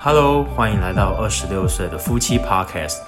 Hello，欢迎来到二十六岁的夫妻 Podcast。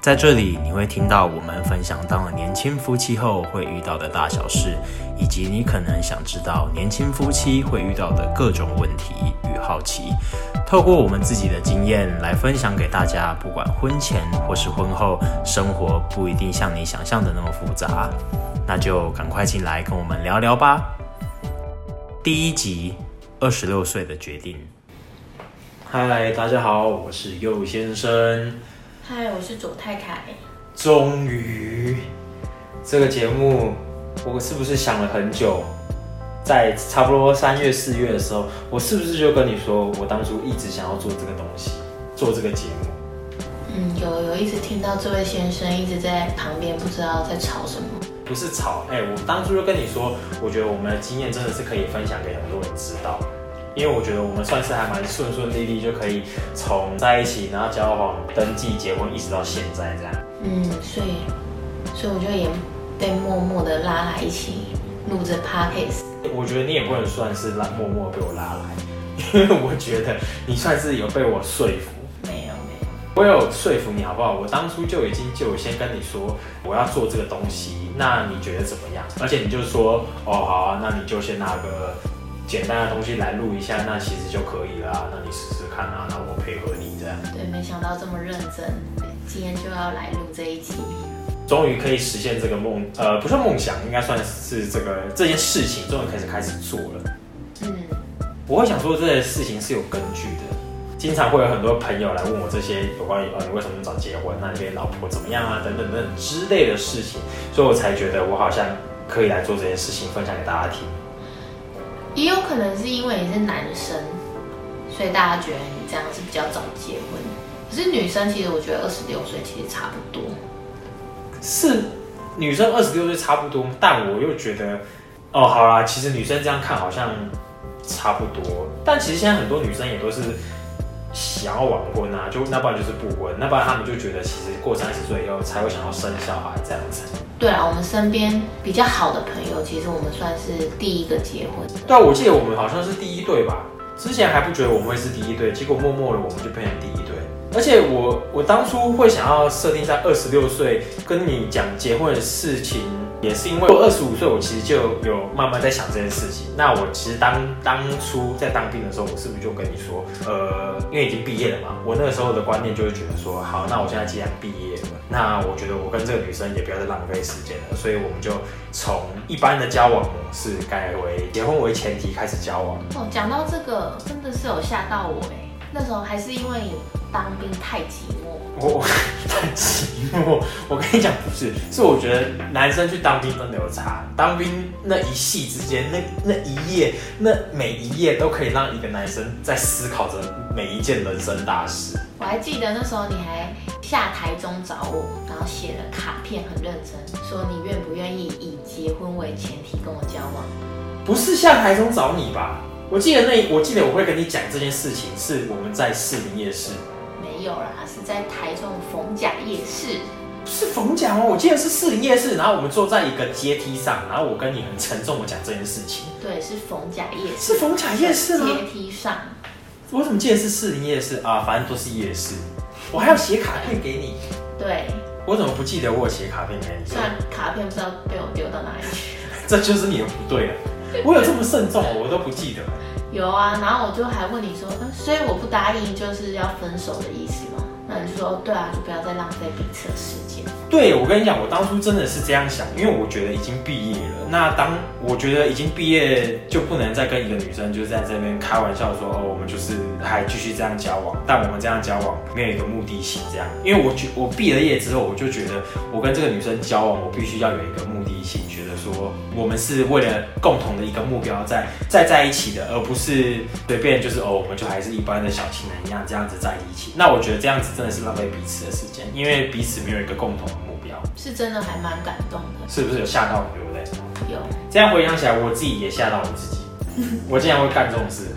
在这里，你会听到我们分享当了年轻夫妻后会遇到的大小事，以及你可能想知道年轻夫妻会遇到的各种问题与好奇。透过我们自己的经验来分享给大家，不管婚前或是婚后，生活不一定像你想象的那么复杂。那就赶快进来跟我们聊聊吧。第一集，二十六岁的决定。嗨，大家好，我是右先生。嗨，我是左太太。终于，这个节目我是不是想了很久？在差不多三月、四月的时候，我是不是就跟你说，我当初一直想要做这个东西，做这个节目？嗯，有有一直听到这位先生一直在旁边，不知道在吵什么。不是吵，哎，我当初就跟你说，我觉得我们的经验真的是可以分享给很多人知道。因为我觉得我们算是还蛮顺顺利利，就可以从在一起，然后交往、登记、结婚，一直到现在这样。嗯，所以，所以我就也被默默的拉来一起录这 podcast。我觉得你也不能算是拉默默被我拉来，因为我觉得你算是有被我说服。没有没有，我有说服你好不好？我当初就已经就先跟你说我要做这个东西，那你觉得怎么样？而且你就说哦好啊，那你就先拿个。简单的东西来录一下，那其实就可以了。那你试试看啊，那我配合你这样。对，没想到这么认真，今天就要来录这一集。终于可以实现这个梦，呃，不算梦想，应该算是这个这件事情终于开始开始做了。嗯，我会想说这件事情是有根据的。经常会有很多朋友来问我这些有关于呃你为什么早结婚，那你跟老婆怎么样啊，等等等等之类的事情，所以我才觉得我好像可以来做这件事情，分享给大家听。也有可能是因为你是男生，所以大家觉得你这样是比较早结婚。可是女生其实我觉得二十六岁其实差不多。是女生二十六岁差不多，但我又觉得，哦，好啦，其实女生这样看好像差不多。但其实现在很多女生也都是想要晚婚啊，就那不然就是不婚，那不然他们就觉得其实过三十岁以后才会想要生小孩这样子。对啊，我们身边比较好的朋友，其实我们算是第一个结婚。对啊，我记得我们好像是第一对吧？之前还不觉得我们会是第一对，结果默默的我们就变成第一对。而且我我当初会想要设定在二十六岁跟你讲结婚的事情。也是因为我二十五岁，我其实就有慢慢在想这件事情。那我其实当当初在当兵的时候，我是不是就跟你说，呃，因为已经毕业了嘛，我那个时候的观念就会觉得说，好，那我现在既然毕业了，那我觉得我跟这个女生也不要再浪费时间了，所以我们就从一般的交往模式改为结婚为前提开始交往。哦，讲到这个，真的是有吓到我哎，那时候还是因为你当兵太寂寞。我 太寂寞，我跟你讲不是，是我觉得男生去当兵真的有差。当兵那一系之间，那那一夜，那每一夜都可以让一个男生在思考着每一件人生大事。我还记得那时候你还下台中找我，然后写了卡片，很认真，说你愿不愿意以结婚为前提跟我交往。不是下台中找你吧？我记得那，我记得我会跟你讲这件事情，是我们在士林夜市。没有啦，是在台中逢甲夜市。是逢甲吗？我记得是士林夜市，然后我们坐在一个阶梯上，然后我跟你很沉重的讲这件事情。对，是逢甲夜市。是逢甲夜市吗？阶梯上。我怎么记得是士林夜市啊？反正都是夜市。我还要写卡片给你。对。我怎么不记得我写卡片给你？虽然卡片不知道被我丢到哪里去。这就是你的不对了。我有这么慎重，我都不记得。有啊，然后我就还问你说，所以我不答应就是要分手的意思吗？那你就说，对啊，就不要再浪费彼此的时间。对，我跟你讲，我当初真的是这样想，因为我觉得已经毕业了。那当我觉得已经毕业，就不能再跟一个女生就是在这边开玩笑说，哦，我们就是还继续这样交往，但我们这样交往没有一个目的性，这样。因为我觉我毕了业之后，我就觉得我跟这个女生交往，我必须要有一个目的性，觉得说我们是为了共同的一个目标在在在一起的，而不是随便就是哦，我们就还是一般的小情人一样这样子在一起。那我觉得这样子真的是浪费彼此的时间，因为彼此没有一个共同的目标。是真的还蛮感动的，是不是有吓到你，对不对？有。这样回想起来，我自己也吓到我自己。我竟然会干这种事。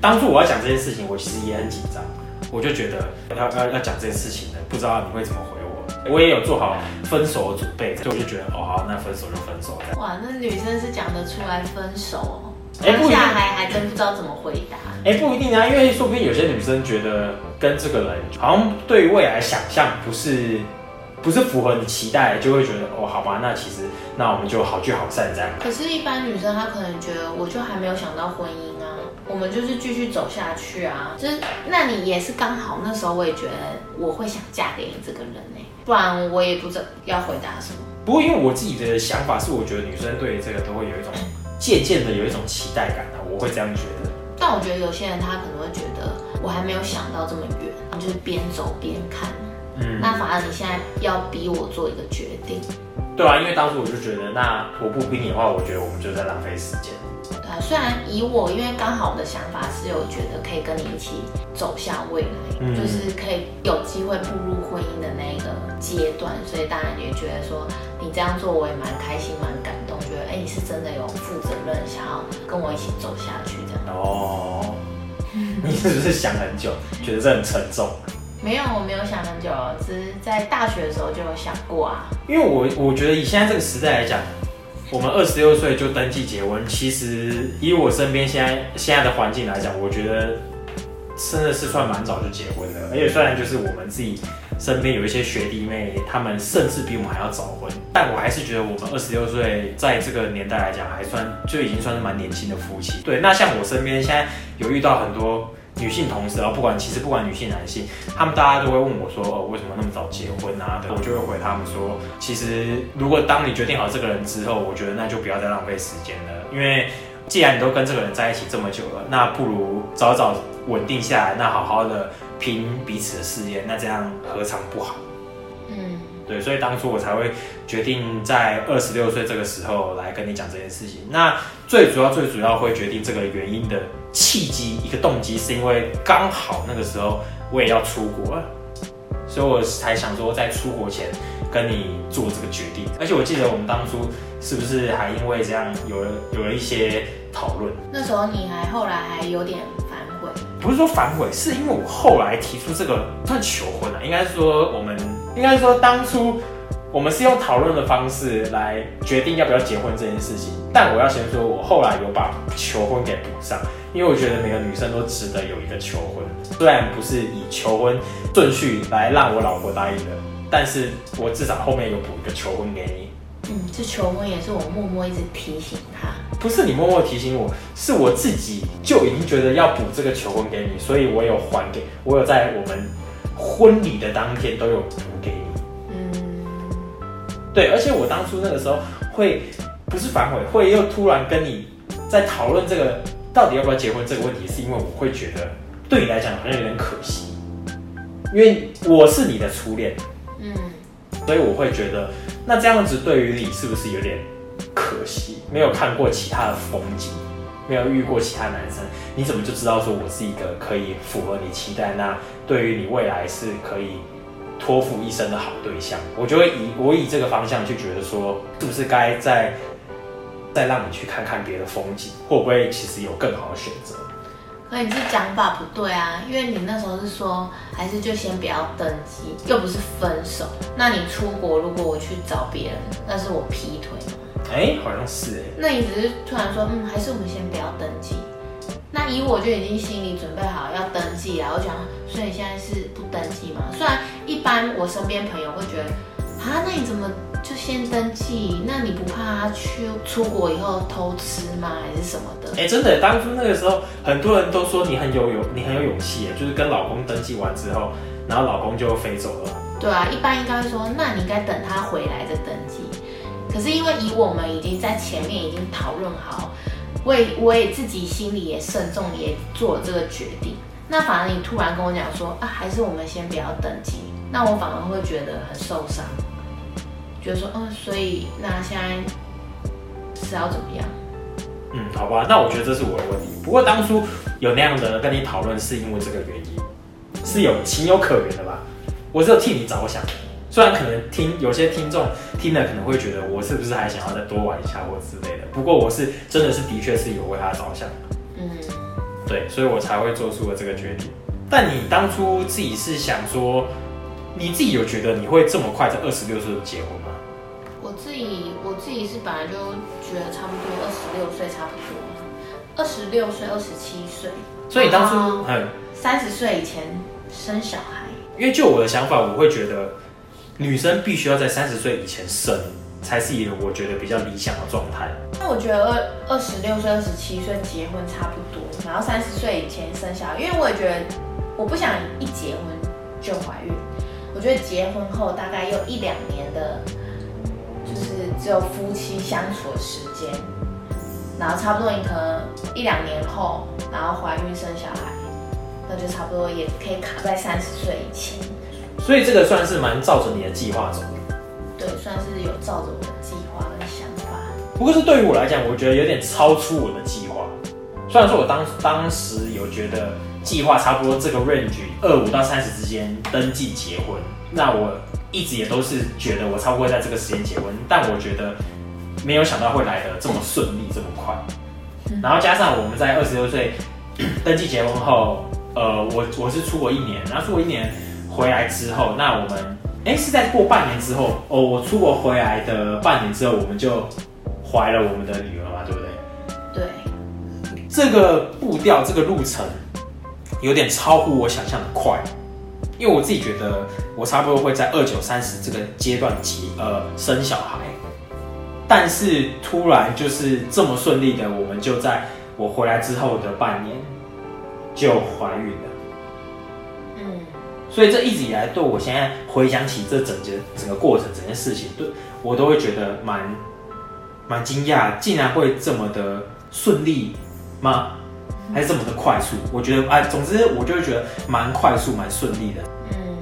当初我要讲这件事情，我其实也很紧张。我就觉得要要要讲这件事情呢，不知道你会怎么回我。我也有做好分手的准备，所以我就觉得哦好，那分手就分手。哇，那女生是讲得出来分手。哎、不一定，当下还还真不知道怎么回答。哎、不一定啊，因为说不定有些女生觉得跟这个人好像对于未来想象不是不是符合你期待，就会觉得哦，好吧，那其实那我们就好聚好散这样。可是，一般女生她可能觉得，我就还没有想到婚姻啊，我们就是继续走下去啊。就是，那你也是刚好那时候，我也觉得我会想嫁给你这个人呢、不然我也不知道要回答什么。不过因为我自己的想法是，我觉得女生对这个都会有一种渐渐的有一种期待感啊，我会这样觉得。但我觉得有些人他可能会觉得，我还没有想到这么远，就是边走边看。嗯，那反而你现在要逼我做一个决定，对啊，因为当初我就觉得，那我不逼你的话，我觉得我们就在浪费时间。对啊。虽然以我，因为刚好我的想法是有觉得可以跟你一起走向未来，嗯就是可以有机会步入婚姻的那一个阶段，所以当然也觉得说你这样做我也蛮开心、蛮感动，觉得哎、你是真的有负责任，想要跟我一起走下去这样。哦，你是不是想很久，觉得这很沉重？没有，我没有想很久，只是在大学的时候就有想过啊。因为我我觉得以现在这个时代来讲，我们二十六岁就登记结婚，其实以我身边现在现在的环境来讲，我觉得真的是算蛮早就结婚了。而且虽然就是我们自己身边有一些学弟妹，他们甚至比我们还要早婚，但我还是觉得我们二十六岁在这个年代来讲，还算就已经算是蛮年轻的夫妻。对，那像我身边现在有遇到很多。女性同事啊，不管其实不管女性男性，他们大家都会问我说，哦，为什么那么早结婚啊？我就会回他们说，其实如果当你决定好这个人之后，我觉得那就不要再浪费时间了，因为既然你都跟这个人在一起这么久了，那不如早早稳定下来，那好好的拼彼此的事业，那这样何尝不好？嗯，对，所以当初我才会决定在二十六岁这个时候来跟你讲这件事情。那最主要、最主要会决定这个原因的契机，一个动机，是因为刚好那个时候我也要出国了，所以我才想说在出国前跟你做这个决定。而且我记得我们当初是不是还因为这样有了有了一些讨论？那时候你还后来还有点不是说反悔，是因为我后来提出这个算求婚啊，应该说我们应该说当初我们是用讨论的方式来决定要不要结婚这件事情。但我要先说，我后来有把求婚给补上，因为我觉得每个女生都值得有一个求婚，虽然不是以求婚顺序来让我老婆答应的，但是我至少后面有补一个求婚给你。嗯，这求婚也是我默默一直提醒她。不是你默默提醒我，是我自己就已经觉得要补这个求婚给你，所以我有还给，我有在我们婚礼的当天都有补给你。嗯，对，而且我当初那个时候会不是反悔，会又突然跟你在讨论这个到底要不要结婚这个问题，是因为我会觉得对你来讲好像有点可惜，因为我是你的初恋，嗯，所以我会觉得那这样子对于你是不是有点可惜？没有看过其他的风景，没有遇过其他男生，你怎么就知道说我是一个可以符合你期待，那对于你未来是可以托付一生的好对象？我就会以我以这个方向去觉得说，是不是该再再让你去看看别的风景，会不会其实有更好的选择？可你这讲法不对啊，因为你那时候是说，还是就先不要登记，又不是分手。那你出国，如果我去找别人，那是我劈腿吗？哎、好像是哎、那你只是突然说，嗯，还是我们先不要登记。那以我就已经心里准备好要登记了，我想，所以你现在是不登记吗？虽然一般我身边朋友会觉得，啊，那你怎么就先登记？那你不怕他去出国以后偷吃吗？还是什么的？哎、真的，当初那个时候，很多人都说你很有勇，你很有勇气耶，就是跟老公登记完之后，然后老公就飞走了。对啊，一般应该会说，那你应该等他回来再登记。可是因为以我们已经在前面已经讨论好，我也我也自己心里也慎重，也做了这个决定。那反而你突然跟我讲说啊，还是我们先不要登记，那我反而会觉得很受伤，觉得说嗯，所以那现在是要怎么样？嗯，好吧，那我觉得这是我的问题。不过当初有那样的跟你讨论，是因为这个原因，是有情有可原的吧？我是有替你着想，虽然可能听有些听众听了可能会觉得我是不是还想要再多玩一下或之类的，不过我是真的是的确是有为他着想，嗯，对，所以我才会做出了这个决定。但你当初自己是想说，你自己有觉得你会这么快在二十六岁就结婚吗？我自己我自己是本来就觉得差不多二十六岁差不多，二十六岁、二十七岁，所以你当初哦还有，三十岁以前生小孩。因为就我的想法，我会觉得女生必须要在三十岁以前生，才是一个我觉得比较理想的状态。那我觉得二二十六岁、二十七岁结婚差不多，然后三十岁以前生小孩，因为我也觉得我不想一结婚就怀孕。我觉得结婚后大概有一两年的，就是只有夫妻相处的时间，然后差不多你可能一两年后，然后怀孕生小孩，那就差不多也可以卡在三十岁以前。所以这个算是蛮照着你的计划走的。对，算是有照着我的计划跟想法。不过是对于我来讲，我觉得有点超出我的计划。虽然说我当当时有觉得计划差不多这个 range 二五到三十之间登记结婚，那我一直也都是觉得我差不多会在这个时间结婚，但我觉得没有想到会来的这么顺利这么快。然后加上我们在二十六岁 登记结婚后，呃，我我是出国一年，然后出国一年回来之后，那我们哎是在过半年之后哦，我出国回来的半年之后，我们就怀了我们的女儿嘛，对不对？对，这个步调，这个路程有点超乎我想象的快，因为我自己觉得我差不多会在二九三十这个阶段结呃生小孩，但是突然就是这么顺利的，我们就在我回来之后的半年就怀孕了。嗯，所以这一直以来，对我现在回想起这整件整个过程、整件事情，对我都会觉得蛮蛮惊讶，竟然会这么的顺利吗？还是这么的快速？我觉得，哎，总之我就会觉得蛮快速、蛮顺利的。嗯，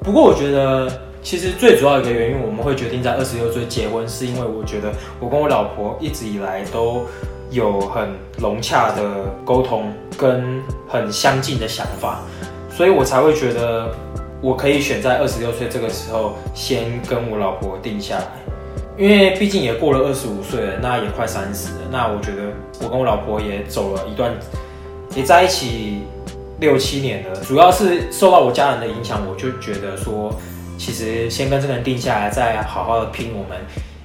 不过我觉得，其实最主要一个原因，我们会决定在二十六岁结婚，是因为我觉得我跟我老婆一直以来都有很融洽的沟通，跟很相近的想法，所以我才会觉得我可以选在二十六岁这个时候先跟我老婆定下来。因为毕竟也过了二十五岁了，那也快三十了，那我觉得我跟我老婆也走了一段，也在一起六七年了，主要是受到我家人的影响，我就觉得说，其实先跟这个人定下来，再好好的拼我们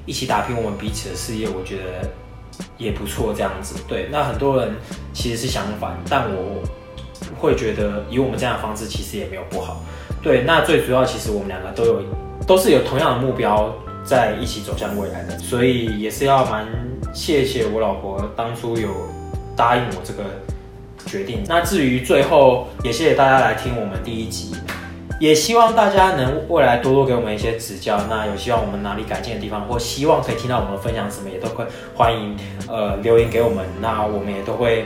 一起打拼我们彼此的事业，我觉得也不错。这样子，对。那很多人其实是相反，但我会觉得以我们这样的方式，其实也没有不好。对，那最主要其实我们两个都有都是有同样的目标，在一起走向未来的，所以也是要蛮谢谢我老婆当初有答应我这个决定。那至于最后，也谢谢大家来听我们第一集，也希望大家能未来多多给我们一些指教。那有希望我们哪里改进的地方，或希望可以听到我们分享什么，也都会欢迎呃留言给我们。那我们也都会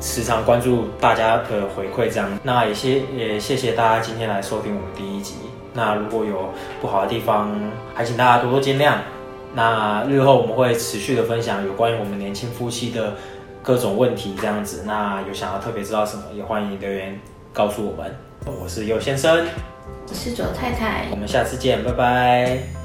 时常关注大家的回馈，这样。那也谢也谢谢大家今天来收听我们第一集。那如果有不好的地方，还请大家多多见谅。那日后我们会持续的分享有关于我们年轻夫妻的各种问题，这样子。那有想要特别知道什么，也欢迎留言告诉我们。我是尤先生，我是左太太我。们下次见，拜拜。